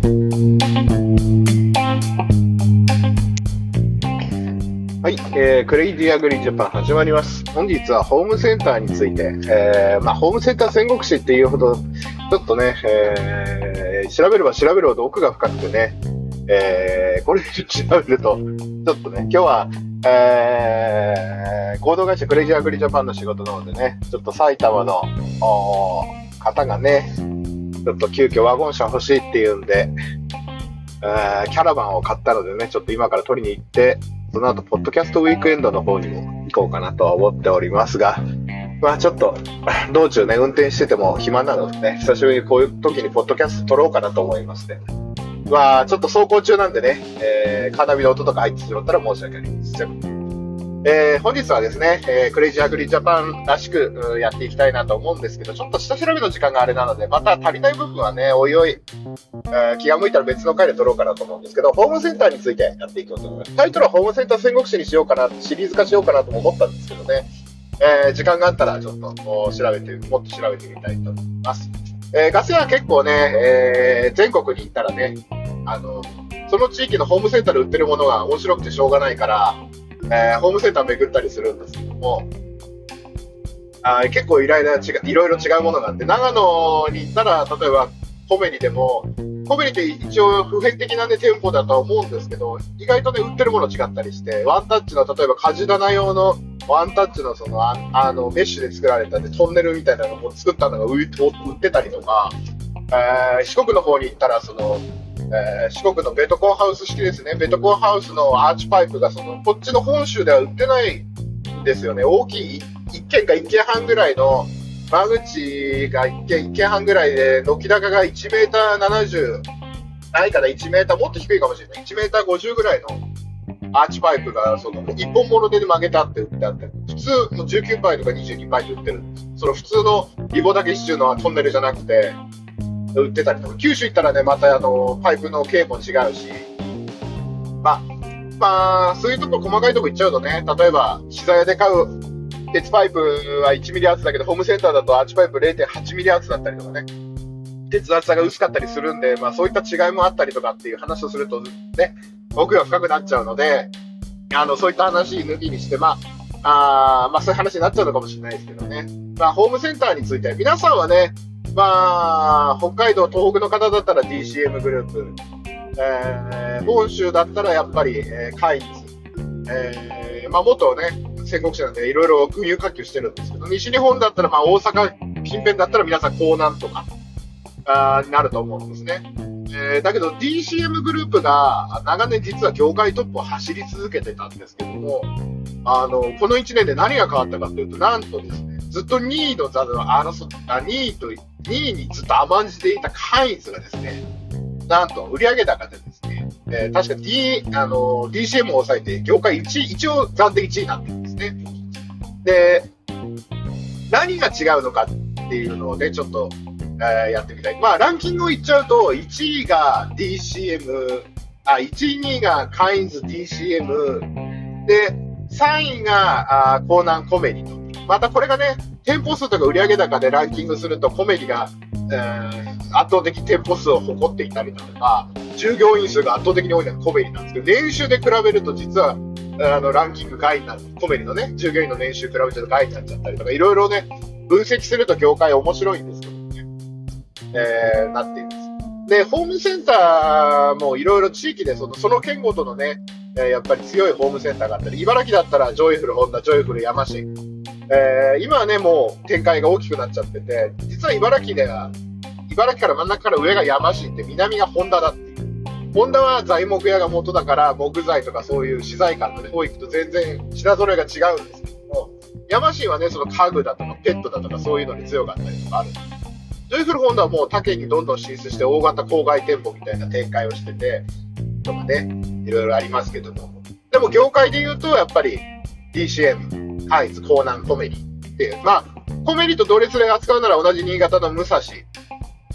はい、えー、クレイジーアグリジャパン始まります。本日はホームセンターについて、えー、まあ、ホームセンター戦国史っていうほど、ちょっとね、えー、調べれば調べるほど奥が深くてね、えー、これ調べると、ちょっとね、今日は、えー、合同会社クレイジーアグリージャパンの仕事なのでね、ちょっと埼玉の方がね、ちょっと急遽ワゴン車欲しいっていうんで、えーキャラバンを買ったのでね、ちょっと今から取りに行って、その後、ポッドキャストウィークエンドの方にも行こうかなとは思っておりますが、まあちょっと、道中ね、運転してても暇なのでね、久しぶりにこういう時にポッドキャスト録ろうかなと思いまして。まあちょっと走行中なんでね、えー、カーナビの音とか入ってしまったら申し訳ありません。えー本日はですね、えークレイジーアグリジャパンらしくやっていきたいなと思うんですけど、ちょっと下調べの時間があれなので、また足りない部分はね、おいおい、えー気が向いたら別の回で撮ろうかなと思うんですけど、ホームセンターについてやっていこうと思います。タイトルはホームセンター戦国史にしようかな、シリーズ化しようかなと思ったんですけどね、え時間があったらちょっと調べて、もっと調べてみたいと思います。えガス屋は結構ね、え全国に行ったらね、あの、その地域のホームセンターで売ってるものが面白くてしょうがないから、えーホームセンター巡ったりするんですけども、あ結構いろいろ違ういろいろ違うものがあって、長野に行ったら、例えばコメリでも、コメリって一応普遍的な、ね、店舗だとは思うんですけど、意外とね、売ってるもの違ったりして、ワンタッチの、例えばカジ棚用のワンタッチのその、ああの、メッシュで作られた、ね、トンネルみたいなのを作ったのが売売ってたりとか、えー四国の方に行ったら、その、えー四国のベトコンハウス式ですね。ベトコンハウスのアーチパイプが、その、こっちの本州では売ってないんですよね。大きい、一軒か一軒半ぐらいの、間口が一軒一軒半ぐらいで、軒高が1メーター70、ないから1メーター、もっと低いかもしれない。1メーター50ぐらいのアーチパイプが、その、一本物で曲げてあって売ってあって、普通の19パイとか22パイで売ってる。その普通のリボだけ支柱のトンネルじゃなくて、売ってたりとか、九州行ったらね、またあの、パイプの径も違うし、まあ、まあ、そういうとこ細かいとこ行っちゃうとね、例えば、膝屋で買う鉄パイプは1ミリ厚だけど、ホームセンターだとアーチパイプ0.8ミリ厚だったりとかね、鉄厚さが薄かったりするんで、まあそういった違いもあったりとかっていう話をするとね、奥が深くなっちゃうので、あの、そういった話抜きにして、まあ、あまあそういう話になっちゃうのかもしれないですけどね。まあホームセンターについて、皆さんはね、まあ、北海道、東北の方だったら DCM グループ、えー本州だったらやっぱり、えーカインズ、えーまあ、元ね、戦国史なんでいろいろ群雄割拠してるんですけど、西日本だったら、まあ、大阪近辺だったら皆さん江南とか、あなると思うんですね。えーだけど DCM グループが長年実は業界トップを走り続けてたんですけども、あの、この1年で何が変わったかというと、なんとですね、ずっと2位の座の争った、2位と、2位にずっと甘んじていたカインズがですね、なんと売上高でですね、えー確か D、あの、DCM を抑えて業界1位、一応暫定1位になってるんですね。で、何が違うのかっていうのをね、ちょっと、えーやってみたい。まあ、ランキングを言っちゃうと、1位が DCM、あ、1位、2位がカインズ DCM、で、3位が、あーコーナンコメリと。またこれがね、店舗数とか売上高でランキングすると、コメリが、えー圧倒的店舗数を誇っていたりだとか、従業員数が圧倒的に多いのがコメリなんですけど、年収で比べると実は、あの、ランキング外になる。コメリのね、従業員の年収比べると外になっちゃったりとか、いろいろね、分析すると業界面白いんですけどね、えーなっています。で、ホームセンターもいろいろ地域でその、その県ごとのね、えやっぱり強いホームセンターがあったり、茨城だったらジョイフルホンダ、ジョイフル山新。えー今はね、もう展開が大きくなっちゃってて、実は茨城では、茨城から真ん中から上が山新で、南がホンダだっていう。ホンダは材木屋が元だから、木材とかそういう資材館のね、方行くと全然品揃えが違うんですけども、山新はね、その家具だとかペットだとかそういうのに強かったりとかあるんです。ジョイフルホンダはもう他県にどんどん進出して大型郊外店舗みたいな展開をしてて、とかね、いろいろありますけども。でも業界で言うと、やっぱり DCM、カイツ、コーナン、コメリっていう、まあ、コメリと同列で扱うなら同じ新潟の武蔵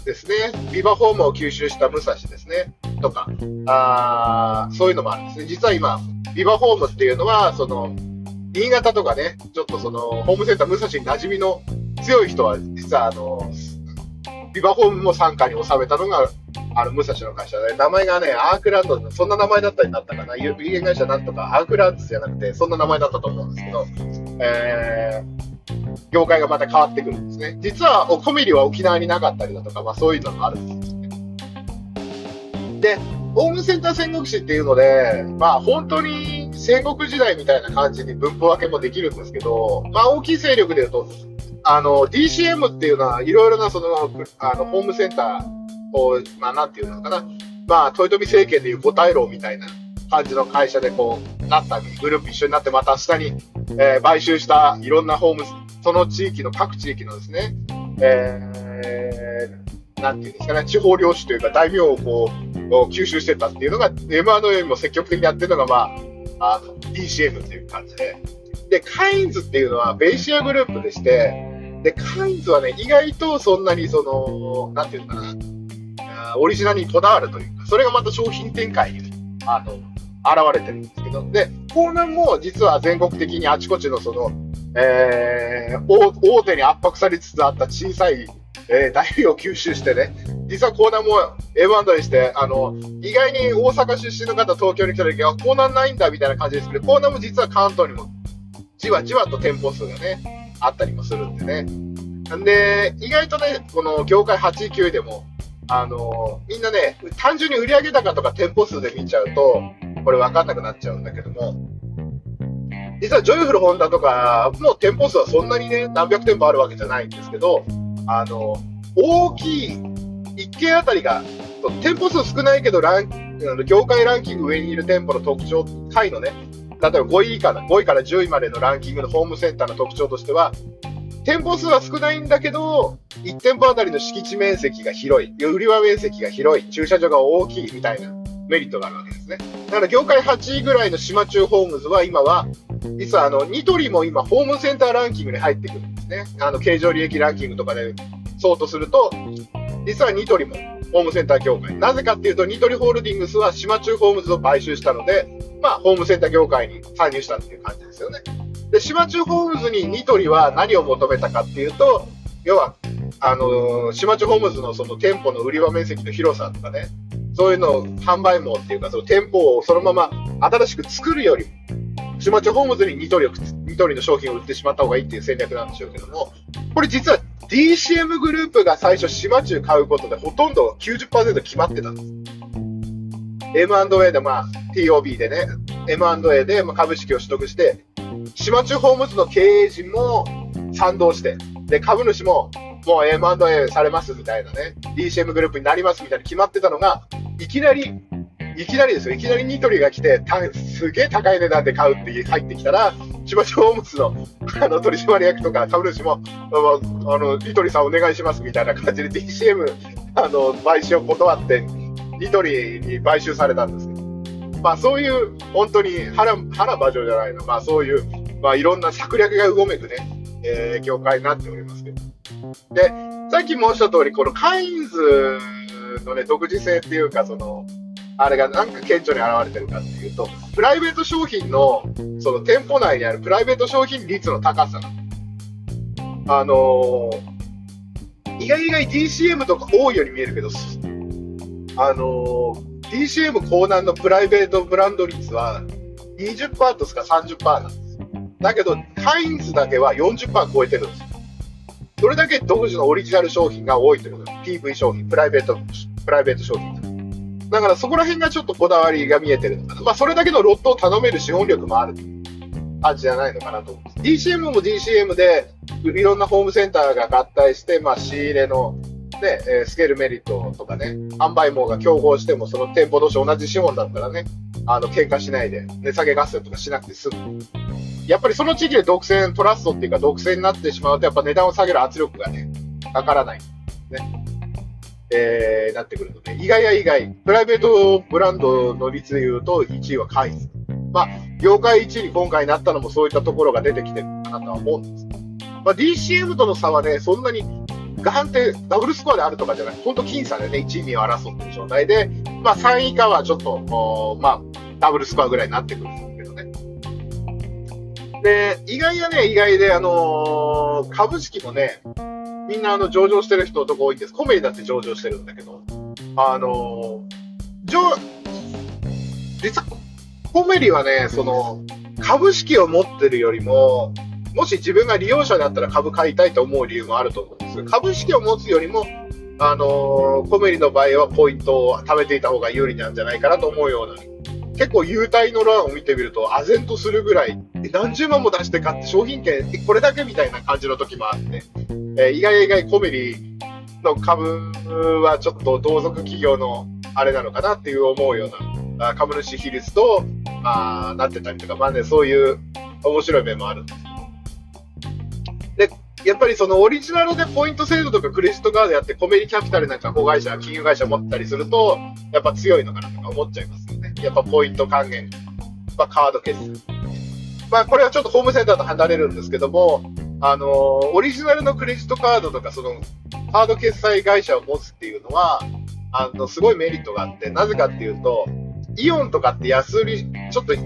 ですね。ビバホームを吸収した武蔵ですね。とか、あそういうのもあるんですね。実は今、ビバホームっていうのは、その、新潟とかね、ちょっとその、ホームセンター武蔵に馴染みの強い人は、実はあの、ビバホームも傘下に収めたのが、あの、武蔵の会社で、名前がね、アークランド、そんな名前だったりなったかな、有限会社なんとか、アークランドじゃなくて、そんな名前だったと思うんですけど、えー、業界がまた変わってくるんですね。実は、コメリは沖縄になかったりだとか、まあそういうのがあるんですね。で、ホームセンター戦国史っていうので、まあ本当に戦国時代みたいな感じに分布分けもできるんですけど、まあ大きい勢力で言うと、あの、DCM っていうのは、いろいろなその、あの、ホームセンターを、まあなんていうのかな、まあ豊臣政権でいう五大老みたいな感じの会社でこう、なった、グループ一緒になってまた下に、えー買収したいろんなホーム、その地域の各地域のですね、えー、なんていうんですかね、地方領主というか大名をこう、こう吸収してたっていうのが、M&A も積極的にやってるのが、まあ、あの DCM っていう感じで。で、カインズっていうのはベイシアグループでして、で、カインズはね、意外とそんなにその、なんていうのかな、オリジナルにこだわるというか、それがまた商品展開に、あの、現れてるんですけど、で、コーナンも実は全国的にあちこちのその、えー、大手に圧迫されつつあった小さい、えー、大名を吸収してね、実はコーナンも M&A して、あの、意外に大阪出身の方東京に来た時はコーナンないんだみたいな感じですけど、コーナンも実は関東にもじわじわと店舗数がね、あったりもするんでね。んで、意外とね、この業界8位9位でも、あのみんなね、単純に売上高とか店舗数で見ちゃうと、これ分かんなくなっちゃうんだけども、実はジョイフルホンダとか、もう店舗数はそんなにね、何百店舗あるわけじゃないんですけど、あの、大きい、1軒あたりが、店舗数少ないけどラン、業界ランキング上にいる店舗の特徴、下位のね、例えば5位以下、5位から10位までのランキングのホームセンターの特徴としては、店舗数は少ないんだけど、1店舗あたりの敷地面積が広い、売り場面積が広い、駐車場が大きいみたいなメリットがあるわけですね。だから業界8位ぐらいの島中ホームズは今は、実はあの、ニトリも今ホームセンターランキングに入ってくるんですね。あの、経常利益ランキングとかでそうとすると、実はニトリもホームセンター業界。なぜかっていうと、ニトリホールディングスは島中ホームズを買収したので、まあ、ホームセンター業界に参入したっていう感じですよね。で、島中ホームズにニトリは何を求めたかっていうと、要は、あのー島中ホームズのその店舗の売り場面積の広さとかね、そういうのを販売網っていうか、その店舗をそのまま新しく作るより、島中ホームズにニトリを、ニトリの商品を売ってしまった方がいいっていう戦略なんでしょうけども、これ実は DCM グループが最初島中買うことでほとんど90%決まってたんです。M&A でまあ TOB でね、M&A でまあ株式を取得して、島中ホームズの経営陣も賛同して、で、株主ももう M&A されますみたいなね、DCM グループになりますみたいな決まってたのが、いきなり、いきなりですよ、いきなりニトリが来て、たすげえ高い値段で買うって入ってきたら、島中ホームズの あの取締役とか株主も、あの、ニトリさんお願いしますみたいな感じで DCM、あの、買収を断って、ニトリに買収されたんです、まあそういう、本当に腹、腹馬上じゃないの、まあそういう、まあいろんな策略がうごめくね、えー業界になっておりますけど。で、さっき申した通り、このカインズのね、独自性っていうか、その、あれがなんか顕著に現れてるかっていうと、プライベート商品の、その店舗内にあるプライベート商品率の高さ。あのー意外意外 DCM とか多いように見えるけど、あのー DCM コーナーのプライベートブランド率は20%とすか30%なんです。だけど、カインズだけは40%超えてるんです。それだけ独自のオリジナル商品が多いということです。PV 商品、プライベート、プライベート商品。だからそこら辺がちょっとこだわりが見えてる。まあそれだけのロットを頼める資本力もある感じじゃないのかなと思います。DCM も DCM でいろんなホームセンターが合体して、まあ仕入れのね、えースケールメリットとかね、販売網が競合してもその店舗同士同じ資本だったらね、あの、喧嘩しないで、値下げ合戦とかしなくて済む。やっぱりその地域で独占、トラストっていうか独占になってしまうと、やっぱ値段を下げる圧力がね、かからない。ね。えー、なってくるので、意外や意外、プライベートブランドの率で言うと1位はカイズ。まあ、業界1位に今回なったのもそういったところが出てきてるかなとは思うんです。まあ、DCM との差はね、そんなにガーンってダブルスコアであるとかじゃない、本当僅差でね、1位2位を争ってる状態で、まあ、3位以下はちょっと、まあ、ダブルスコアぐらいになってくるんですけどね。で、意外やね、意外で、あのー、株式もね、みんなあの上場してる人とか多いんです。コメディだって上場してるんだけど、あのー、上、実は、コメディはね、その、株式を持ってるよりも、もし自分が利用者だったら株買いたいと思う理由もあると思うんです株式を持つよりも、あのー、コメリの場合はポイントを貯めていた方が有利なんじゃないかなと思うような、結構優待の欄を見てみると、唖然とするぐらい、何十万も出して買って商品券、これだけみたいな感じの時もあって、えー、意外意外コメリの株はちょっと同族企業のあれなのかなっていう思うような、株主比率と、あなってたりとか、まあね、そういう面白い面もあるんです。やっぱりそのオリジナルでポイント制度とかクレジットカードやってコメリキャピタルなんか子会社、金融会社持ったりすると、やっぱ強いのかなとか思っちゃいますよね。やっぱポイント還元、まあ、カード決済。まあこれはちょっとホームセンターと離れるんですけども、あのー、オリジナルのクレジットカードとかそのカード決済会社を持つっていうのは、あの、すごいメリットがあって、なぜかっていうと、イオンとかって安売り、ちょっとホ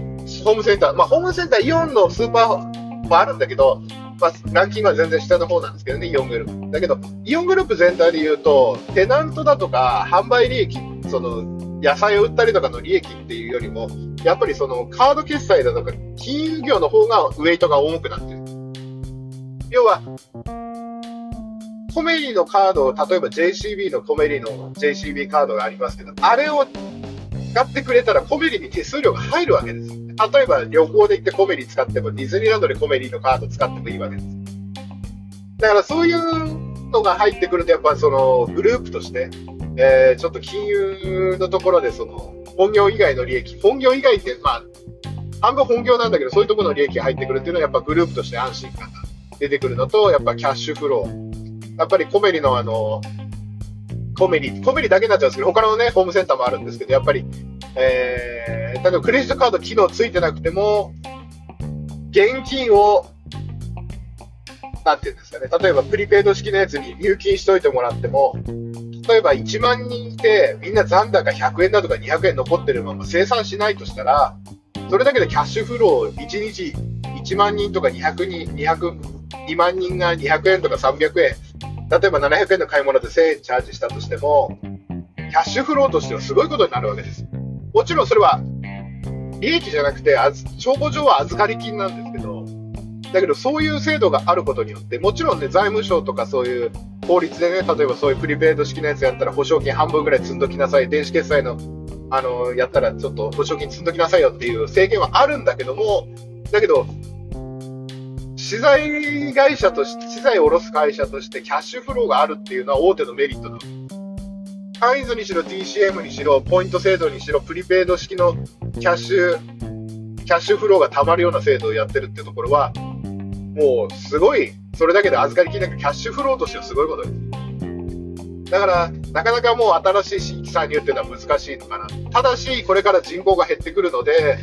ームセンター、まあホームセンターイオンのスーパーもあるんだけど、まあ、ランキングは全然下の方なんですけどね、イオングループ。だけど、イオングループ全体で言うと、テナントだとか、販売利益、その、野菜を売ったりとかの利益っていうよりも、やっぱりその、カード決済だとか、金融業の方がウェイトが重くなってる。要は、コメリのカードを、例えば JCB のコメリの JCB カードがありますけど、あれを使ってくれたらコメリに手数料が入るわけです。例えば旅行で行ってコメリ使っても、ディズニーランドでコメリのカード使ってもいいわけです。だからそういうのが入ってくると、やっぱそのグループとして、えー、ちょっと金融のところでその本業以外の利益、本業以外って、まあ、半分本業なんだけど、そういうところの利益が入ってくるっていうのは、やっぱグループとして安心感が出てくるのと、やっぱキャッシュフロー。やっぱりコメリのあの、コメリ、コメリだけになっちゃうんですけど、他のね、ホームセンターもあるんですけど、やっぱり、えー、例えばクレジットカード機能ついてなくても、現金を、なんていうんですかね、例えばプリペイド式のやつに入金しといてもらっても、例えば1万人いて、みんな残高100円だとか200円残ってるまま生産しないとしたら、それだけでキャッシュフローを1日1万人とか200人、200、2万人が200円とか300円、例えば700円の買い物で1000円チャージしたとしても、キャッシュフローとしてはすごいことになるわけです。もちろんそれは利益じゃなくて、帳簿上は預かり金なんですけど、だけどそういう制度があることによって、もちろんね、財務省とかそういう法律でね、例えばそういうプリペイド式のやつやったら保証金半分ぐらい積んどきなさい、電子決済の、あの、やったらちょっと保証金積んどきなさいよっていう制限はあるんだけども、だけど、資材会社として、資材を下ろす会社としてキャッシュフローがあるっていうのは大手のメリットだ。カインズにしろ TCM にしろ、ポイント制度にしろ、プリペイド式のキャッシュ、キャッシュフローがたまるような制度をやってるってところは、もうすごい、それだけで預かり金なくキャッシュフローとしてはすごいことです。だから、なかなかもう新しい新規参入っていうのは難しいのかな。ただし、これから人口が減ってくるので、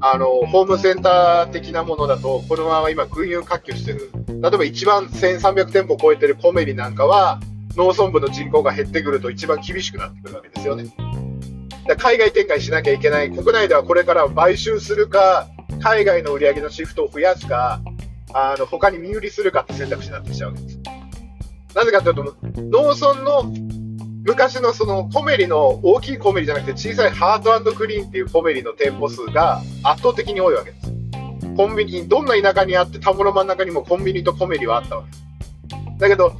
あの、ホームセンター的なものだと、このまま今群雄割拠してる。例えば一番1300店舗超えてるコメリなんかは、農村部の人口が減ってくると一番厳しくなってくるわけですよね。だ海外展開しなきゃいけない。国内ではこれから買収するか、海外の売り上げのシフトを増やすか、あの、他に身売りするかって選択肢になってきちゃうわけです。なぜかというと、農村の昔のそのコメリの大きいコメリじゃなくて小さいハートクリーンっていうコメリの店舗数が圧倒的に多いわけです。コンビニ、どんな田舎にあって田んぼの真ん中にもコンビニとコメリはあったわけです。だけど、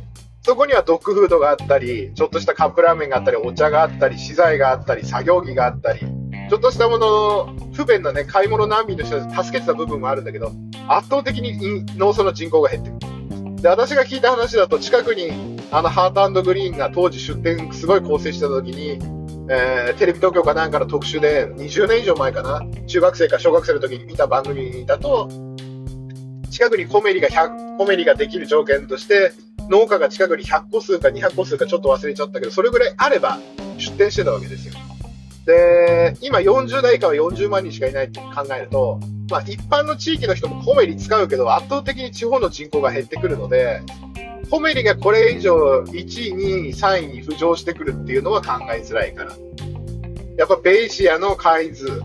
そこにはドッグフードがあったり、ちょっとしたカップラーメンがあったり、お茶があったり、資材があったり、作業着があったり、ちょっとしたもの、不便なね、買い物難民の人たち助けてた部分もあるんだけど、圧倒的に農村の人口が減ってくる。で、私が聞いた話だと、近くに、あの、ハートグリーンが当時出店すごい構成してた時に、えー、テレビ東京かなんかの特集で、20年以上前かな、中学生か小学生の時に見た番組だと、近くにコメリが100、コメリができる条件として、農家が近くに100個数か200個数かちょっと忘れちゃったけど、それぐらいあれば出店してたわけですよ。で、今40代以下は40万人しかいないって考えると、まあ一般の地域の人もコメリ使うけど、圧倒的に地方の人口が減ってくるので、コメリがこれ以上1位、2位、3位に浮上してくるっていうのは考えづらいから。やっぱベイシアのカインズ、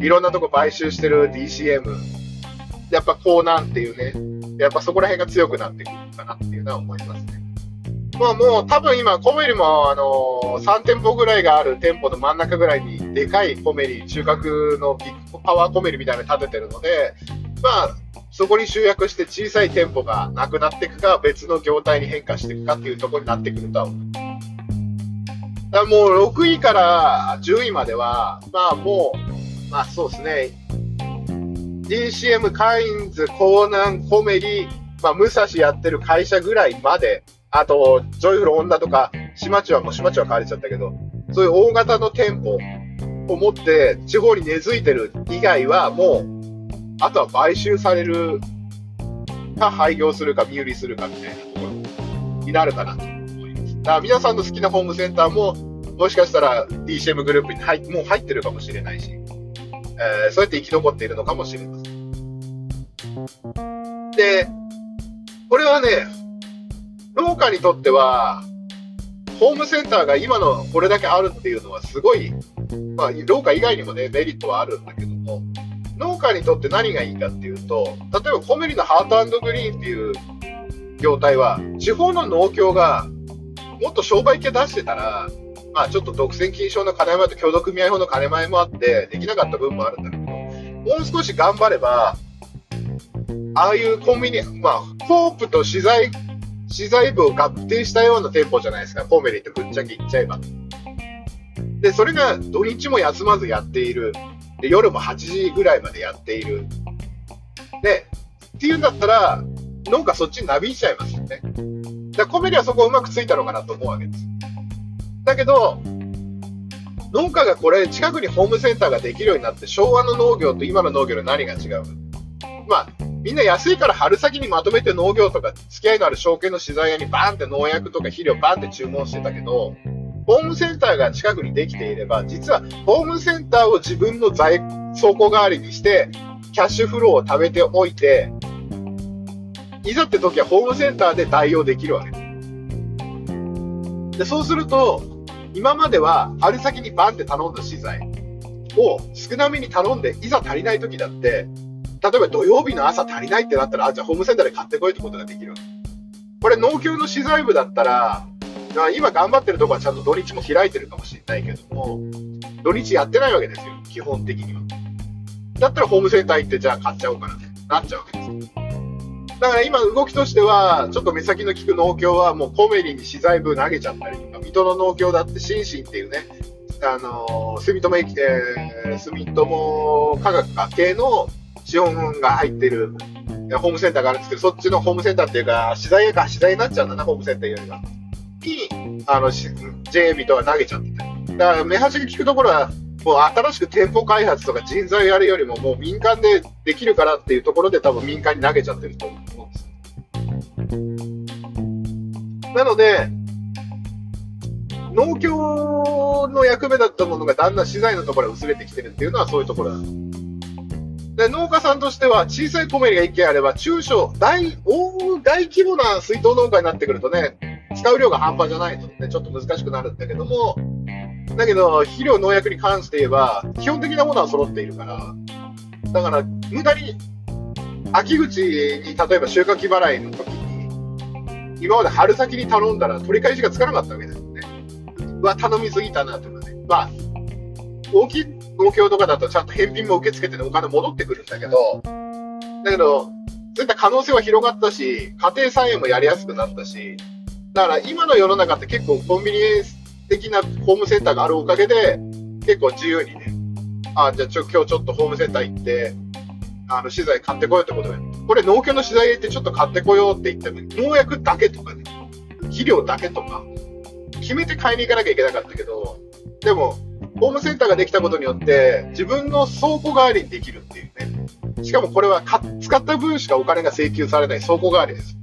いろんなとこ買収してる DCM、やっぱコーナンっていうね、やっぱそこら辺が強くなってくるかなっていうのは思いますね。まあもう多分今、コメリもあの3店舗ぐらいがある店舗の真ん中ぐらいにでかいコメリ、中核のビッグパワーコメリみたいなの立ててるので、まあそこに集約して小さい店舗がなくなっていくか、別の業態に変化していくかっていうところになってくるとは思う。だもう6位から10位までは、まあもう、まあそうですね、DCM、カインズ、コーナン、コメリ、まあ、武蔵やってる会社ぐらいまで、あと、ジョイフル女とか、島地はもう島地は変われちゃったけど、そういう大型の店舗を持って地方に根付いてる以外はもう、あとは買収されるか廃業するか身売りするかみたいなところになるかなと思います。だから皆さんの好きなホームセンターも、もしかしたら DCM グループに入もう入ってるかもしれないし、えーそうやって生き残っているのかもしれません。で、これはね、農家にとっては、ホームセンターが今のこれだけあるっていうのはすごい、まあ、農家以外にもね、メリットはあるんだけども、農家にとって何がいいかっていうと、例えばコメリのハートグリーンっていう業態は、地方の農協がもっと商売系出してたら、まあちょっと独占禁止法の金前と共同組合法の金前もあって、できなかった部分もあるんだけど、もう少し頑張れば、ああいうコンビニ、まあ、ホープと資材、資材部を合併したような店舗じゃないですか、コメリってぶっちゃけ言っちゃえば。で、それが土日も休まずやっている。で、夜も8時ぐらいまでやっている。で、っていうんだったら、農家そっちになびいちゃいますよね。だからコメリはそこをうまくついたのかなと思うわけです。だけど、農家がこれ近くにホームセンターができるようになって昭和の農業と今の農業の何が違うまあみんな安いから春先にまとめて農業とか付き合いのある証券の資材屋にバーンって農薬とか肥料バーンって注文してたけどホームセンターが近くにできていれば実はホームセンターを自分の在倉庫代わりにしてキャッシュフローを貯めておいていざって時はホームセンターで代用できるわけでそうすると今までは春先にバンって頼んだ資材を少なめに頼んで、いざ足りない時だって、例えば土曜日の朝足りないってなったら、あ、じゃあホームセンターで買ってこいってことができるわけ。これ農協の資材部だったら、あ今頑張ってるとこはちゃんと土日も開いてるかもしれないけども、土日やってないわけですよ、基本的には。だったらホームセンター行って、じゃあ買っちゃおうかなってなっちゃうわけですよ。だから今動きとしては、ちょっと目先の利く農協はもうコメリに資材部投げちゃったりとか、水戸の農協だってシンシンっていうね、あのー住友駅、えー住友科学科系の資本が入ってるえホームセンターがあるんですけど、そっちのホームセンターっていうか、資材屋か、資材になっちゃうんだな、ホームセンターよりは。に、あの、JA 水戸は投げちゃって。だから、目端が利くところは、もう新しく店舗開発とか人材をやるよりも、もう民間でできるからっていうところで多分民間に投げちゃってると思うんです。なので、農協の役目だったものがだんだん資材のところが薄れてきてるっていうのはそういうところだ。で農家さんとしては小さいコメリが1軒あれば中小大大大規模な水筒農家になってくるとね使う量が半端じゃないのでちょっと難しくなるんだけどもだけど肥料農薬に関して言えば基本的なものは揃っているからだから無駄に秋口に例えば収穫払いの時に今まで春先に頼んだら取り返しがつかなかったわけですよね。うわ、頼みすぎたなとかね。まあ、大きい農協とかだとちゃんと返品も受け付けてね、お金戻ってくるんだけど、だけど、そういった可能性は広がったし、家庭菜園もやりやすくなったし、だから今の世の中って結構コンビニエンス的なホームセンターがあるおかげで、結構自由にね、あ、じゃあちょ今日ちょっとホームセンター行って、あの資材買ってこようってことで、これ農協の資材ってちょっと買ってこようって言っても、農薬だけとかね、肥料だけとか、決めて買いに行かなきゃいけなかったけど、でも、ホームセンターができたことによって、自分の倉庫代わりにできるっていうね。しかもこれは使った分しかお金が請求されない倉庫代わりです。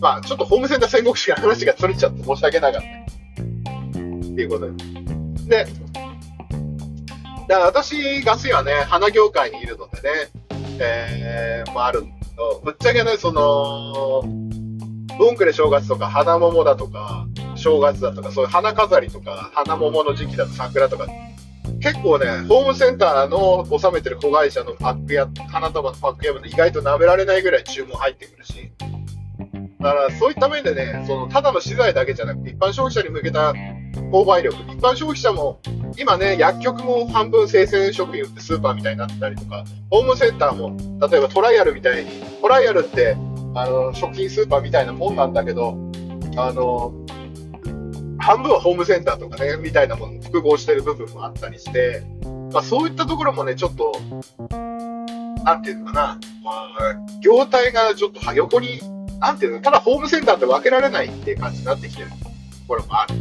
まあ、ちょっとホームセンター戦国史から話がそれちゃって申し訳なかった。っていうことで。で、だから私、ガス屋はね、花業界にいるのでね、えー、まあるんだけど、ぶっちゃけね、その、ボンクレ正月とか花桃だとか、正月だとか、そういう花飾りとか、花桃の時期だと桜とか、結構ね、ホームセンターの収めてる子会社のパックや、花束のパックや意外と舐められないぐらい注文入ってくるし、だからそういった面でね、そのただの資材だけじゃなくて、一般消費者に向けた購買力、一般消費者も、今ね、薬局も半分生鮮食品売ってスーパーみたいになってたりとか、ホームセンターも、例えばトライアルみたいに、トライアルって、あの、食品スーパーみたいなもんなんだけど、あの、半分はホームセンターとかね、みたいなもの複合してる部分もあったりして、まあそういったところもね、ちょっと、なんていうのかな、まあ、業態がちょっと横に、なんていうの、ただホームセンターって分けられないっていう感じになってきてるところもある。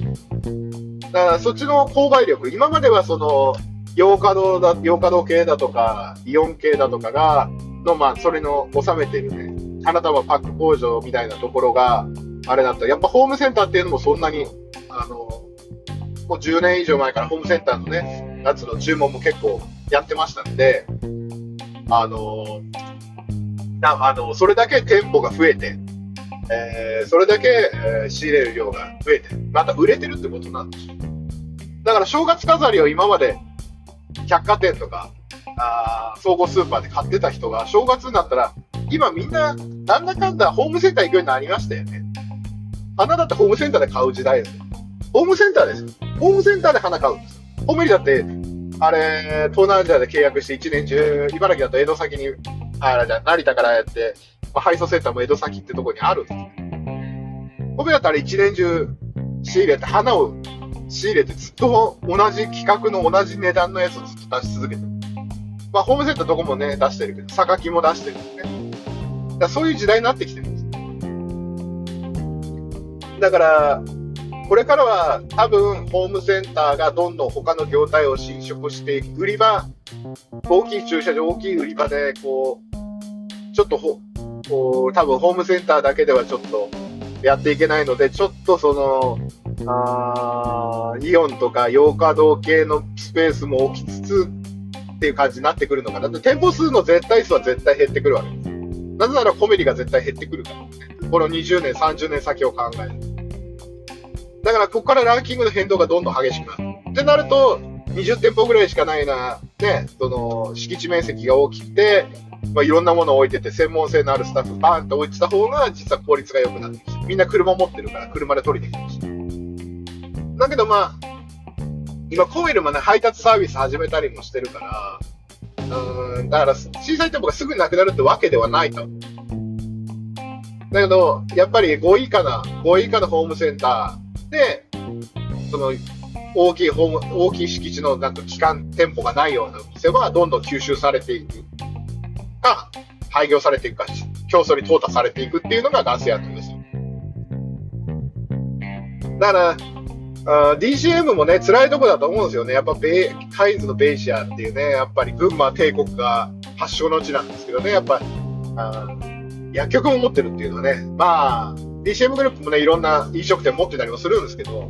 だからそっちの購買力、今まではその、洋華堂だ、洋華堂系だとか、イオン系だとかが、の、まあ、それの収めてるね、花束パック工場みたいなところが、あれだった。やっぱホームセンターっていうのもそんなに、あの、もう10年以上前からホームセンターのね、やつの注文も結構やってましたんで、あの、なあの、それだけ店舗が増えて、えーそれだけ、えー仕入れる量が増えて、また売れてるってことなんです。だから正月飾りを今まで百貨店とか、あ総合スーパーで買ってた人が正月になったら、今みんな、なんだかんだホームセンター行くようになりましたよね。花だってホームセンターで買う時代です。ホームセンターです。ホームセンターで花買うんです。ホームリだって、あれ、東南アジアで契約して一年中、茨城だと江戸先に、あらじゃ成田からやって、まあ、配送センターも江戸先ってとこにあるんですよ。ホームリだったら一年中仕入れて、花を仕入れてずっと同じ企画の同じ値段のやつをずっと出し続けてる。まあ、ホームセンターどこもね、出してるけど、榊も出してるんですね。だそういう時代になってきてるんです。だから、これからは多分ホームセンターがどんどん他の業態を侵食していく。売り場、大きい駐車場、大きい売り場で、こう、ちょっとほ、多分ホームセンターだけではちょっとやっていけないので、ちょっとその、あイオンとか洋華堂系のスペースも置きつつっていう感じになってくるのかな。で店舗数の絶対数は絶対減ってくるわけです。なぜならコメディが絶対減ってくるから。この20年、30年先を考える。だから、ここからランキングの変動がどんどん激しくなる。ってなると、20店舗ぐらいしかないな、ね、その、敷地面積が大きくて、まあ、いろんなものを置いてて、専門性のあるスタッフバーンと置いてた方が、実は効率が良くなってきて、みんな車持ってるから、車で取りに行くし。だけどまあ、今、コイルもね、配達サービス始めたりもしてるから、うん、だから、小さい店舗がすぐなくなるってわけではないと。だけど、やっぱり5位以下な、5位以下のホームセンターで、その、大きいホーム、大きい敷地のなんか機関店舗がないような店はどんどん吸収されていくか、廃業されていくか、競争に淘汰されていくっていうのがガス屋なんですよ。だから、DCM もね、辛いとこだと思うんですよね。やっぱベイ、カイズのベイシアっていうね、やっぱり群馬帝国が発祥の地なんですけどね、やっぱ、あ薬局も持ってるっていうのはね、まあ、DCM グループもね、いろんな飲食店持ってたりもするんですけど、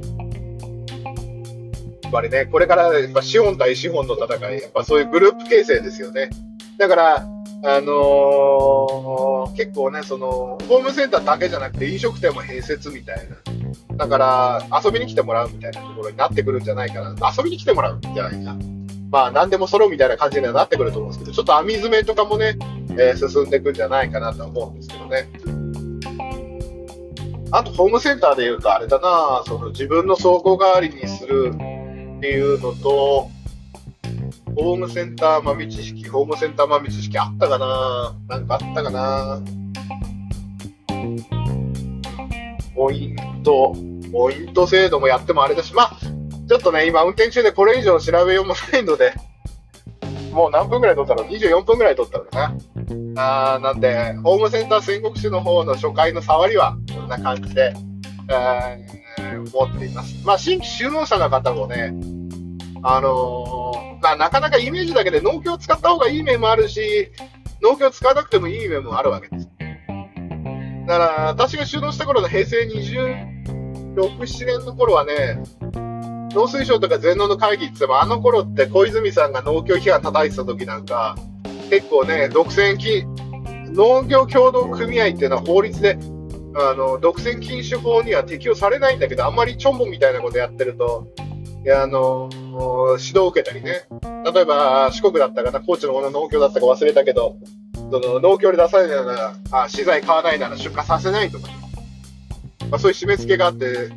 やっぱりね、これからやっぱ資本対資本の戦い、やっぱそういうグループ形成ですよね。だから、あのー結構ね、その、ホームセンターだけじゃなくて飲食店も併設みたいな。だから、遊びに来てもらうみたいなところになってくるんじゃないかな。遊びに来てもらうんじゃないか。まあ、何でも揃うみたいな感じにはなってくると思うんですけど、ちょっと網詰めとかもね、えー進んでいくんじゃないかなと思うんですけどね。あと、ホームセンターで言うと、あれだな、その自分の倉庫代わりにするっていうのと、ホームセンター豆知識、ホームセンター豆知識あったかな？なんかあったかな？ポイント、ポイント制度もやってもあれだし、まあ、ちょっとね、今運転中でこれ以上調べようもないので、もう何分ぐらい撮ったの ?24 分ぐらい撮ったのかな？あなんで、ホームセンター戦国史の方の初回の触りは、こんな感じで、えー思っています。まあ、新規就農者の方もね、あのーまあ、なかなかイメージだけで農協を使った方がいい面もあるし、農協を使わなくてもいい面もあるわけです。だから、私が就農した頃の平成26、7年の頃はね、農水省とか全農の会議って言っても、あの頃って小泉さんが農協批判叩いてた時なんか、結構ね、独占禁、農業協同組合っていうのは法律で、あの、独占禁止法には適用されないんだけど、あんまりちょんぼみたいなことやってると、あの、指導を受けたりね。例えば、四国だったかな、高知のの農協だったか忘れたけど、その農協で出されないなら、あ資材買わないなら出荷させないとか、まあ、そういう締め付けがあって、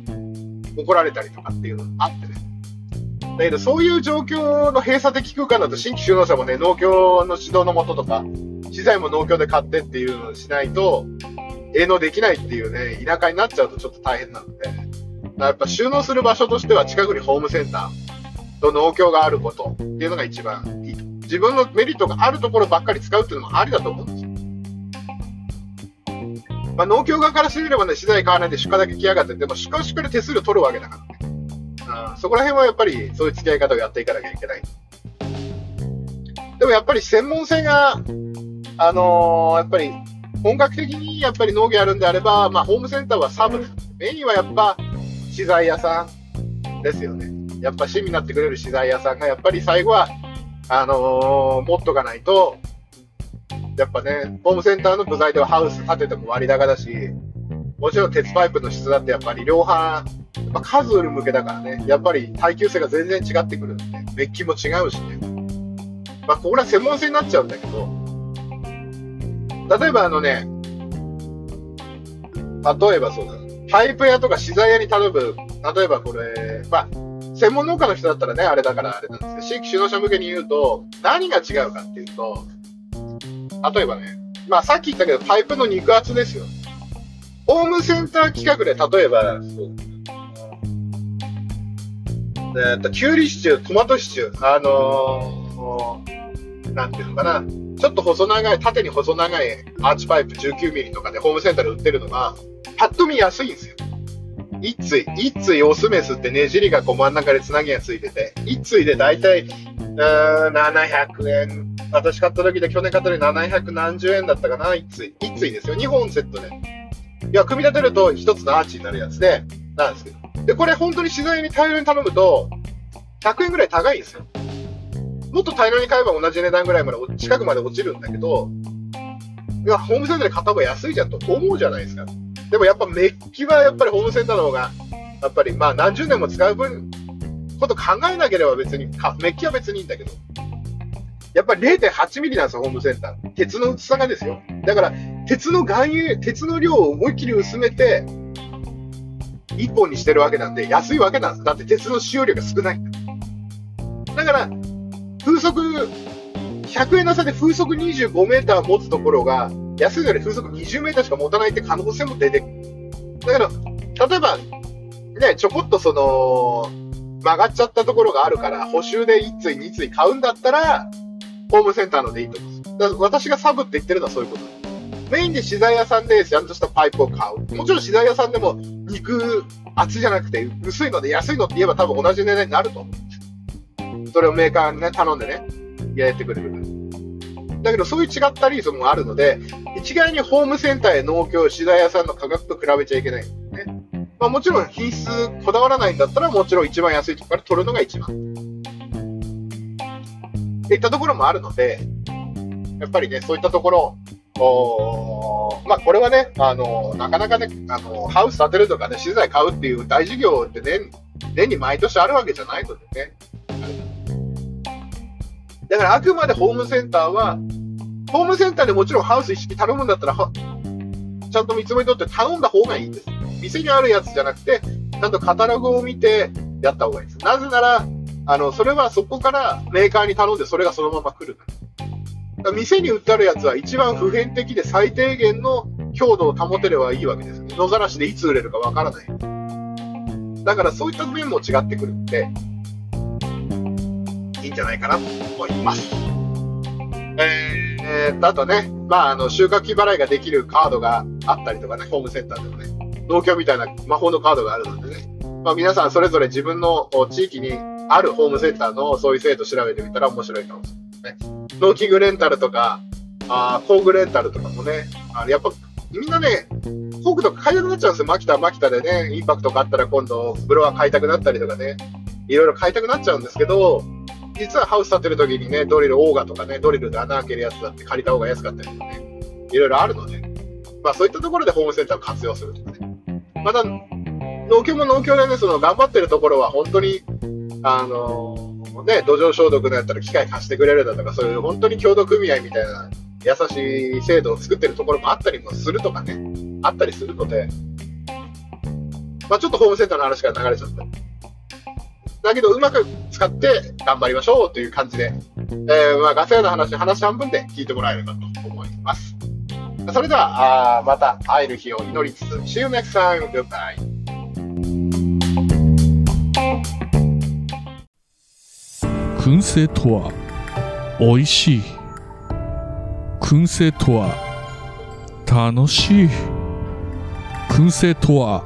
怒られたりとかっていうのがあってね。だけど、そういう状況の閉鎖的空間だと、新規就農者もね、農協の指導のもととか、資材も農協で買ってっていうのをしないと、営農できないっていうね、田舎になっちゃうとちょっと大変なので、やっぱ収納する場所としては近くにホームセンターと農協があることっていうのが一番いい。自分のメリットがあるところばっかり使うっていうのもありだと思うんですよ。まあ、農協側からしてみればね、資材買わないで出荷だけ来やがって、でも出荷は出荷で手数料取るわけだからね。うん、そこら辺はやっぱりそういう付き合い方をやっていかなきゃいけない。でもやっぱり専門性が、あのーやっぱり本格的にやっぱり農業やるんであれば、まあ、ホームセンターはサブ、メインはやっぱ資材屋さんですよね。やっぱ親身になってくれる資材屋さんが、やっぱり最後は、あのー持っとかないと、やっぱね、ホームセンターの部材ではハウス建てても割高だし、もちろん鉄パイプの質だってやっぱり量販、やっぱ数売る向けだからね、やっぱり耐久性が全然違ってくるんで、メッキも違うしね。まあ、これは専門性になっちゃうんだけど、例えばあのね、例えばそうだ、パイプ屋とか資材屋に頼む、例えばこれ、まあ、専門農家の人だったらね、あれだからあれなんですけど、新規就農者向けに言うと、何が違うかっていうと、例えばね、まあさっき言ったけど、パイプの肉厚ですよ。ホームセンター企画で、例えば、そうえっと、キュウリシチュー、トマトシチュー、あのー、なんていうのかな、ちょっと細長い、縦に細長いアーチパイプ19ミリとかでホームセンターで売ってるのが、パッと見安いんですよ。一対、一対オスメスってねじりがこう真ん中でつなぎがついてて、一対でだいたい、うーん、700円。私買った時で去年買った時700何十円だったかな、一対。一対ですよ。2本セットで。いや、組み立てると一つのアーチになるやつで、なんですけど。で、これ本当に資材に大量に頼むと、100円ぐらい高いんですよ。もっと大量に買えば同じ値段ぐらいまで近くまで落ちるんだけど、いや、ホームセンターで買った方が安いじゃんと思うじゃないですか。でもやっぱメッキはやっぱりホームセンターの方が、やっぱりまあ何十年も使う分、こと考えなければ別に、メッキは別にいいんだけど、やっぱり0.8ミリなんですよ、ホームセンター。鉄の薄さがですよ。だから、鉄の含有、鉄の量を思いっきり薄めて、1本にしてるわけなんで、安いわけなんです。だって鉄の使用量が少ない。だから、風速、100円の差で風速25メーター持つところが、安いのより風速20メーターしか持たないって可能性も出てくる。だから、例えば、ね、ちょこっとその、曲がっちゃったところがあるから、補修で1対2対買うんだったら、ホームセンターのでいいと思うんです。だから私がサブって言ってるのはそういうことです。メインで資材屋さんでちゃんとしたパイプを買う。もちろん資材屋さんでも肉厚じゃなくて薄いので安いのって言えば多分同じ値段になると思うんです。それをメーカーにね、頼んでね、やってくれるから。だけどそういう違ったリーズンもあるので、一概にホームセンターや農協、資材屋さんの価格と比べちゃいけないんですね。まあもちろん品質こだわらないんだったらもちろん一番安いところから取るのが一番。っていったところもあるので、やっぱりね、そういったところ、おまあこれはね、あの、なかなかね、あの、ハウス建てるとかね、資材買うっていう大事業って年、年に毎年あるわけじゃないのでね。だからあくまでホームセンターは、ホームセンターでもちろんハウス一式頼むんだったら、ちゃんと見積もり取って頼んだ方がいいんです。店にあるやつじゃなくて、ちゃんとカタログを見てやった方がいいです。なぜなら、あの、それはそこからメーカーに頼んでそれがそのまま来るから。だから店に売ってあるやつは一番普遍的で最低限の強度を保てればいいわけです。野ざらしでいつ売れるかわからない。だからそういった面も違ってくるんで、いいんじゃないかなと思います。えー、あとね、まあ、あの、収穫期払いができるカードがあったりとかね、ホームセンターでもね、農協みたいな魔法のカードがあるのでね、まあ、皆さんそれぞれ自分の地域にあるホームセンターのそういう制度調べてみたら面白いかもしれないね。農機具レンタルとか、あ工具レンタルとかもね、あやっぱみんなね、フォークとか買いたくなっちゃうんですよ。マキタ、マキタでね、インパクトがあったら今度、ブロワー買いたくなったりとかね、いろいろ買いたくなっちゃうんですけど、実はハウス建てるときにね、ドリル、オーガとかね、ドリルで穴開けるやつだって借りた方が安かったりとかね、いろいろあるので、まあそういったところでホームセンターを活用するとかね。また、農協も農協でね、その頑張ってるところは本当に、あのね、土壌消毒のやったら機械貸してくれるだとか、そういう本当に協同組合みたいな優しい制度を作ってるところもあったりもするとかね、あったりするので、まあちょっとホームセンターの話から流れちゃった。だけど、うまく使って頑張りましょうという感じで、えー、まあガセ屋の話、話半分で聞いてもらえればと思います。それでは、あまた会える日を祈りつつ、See you next time. Goodbye. 燻製とは美味しい燻製とは楽しい燻製とは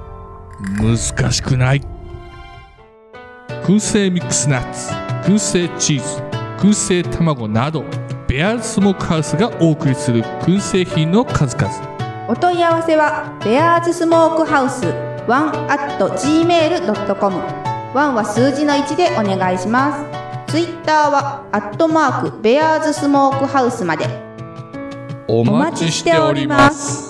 難しくない燻製ミックスナッツ燻製チーズ燻製卵などベアーズスモークハウスがお送りする燻製品の数々。お問い合わせはベアーズスモークハウス1 at gmail.com 1は数字の1でお願いします。ツイッターはアットマークベアーズスモークハウスまで。おお待ちしております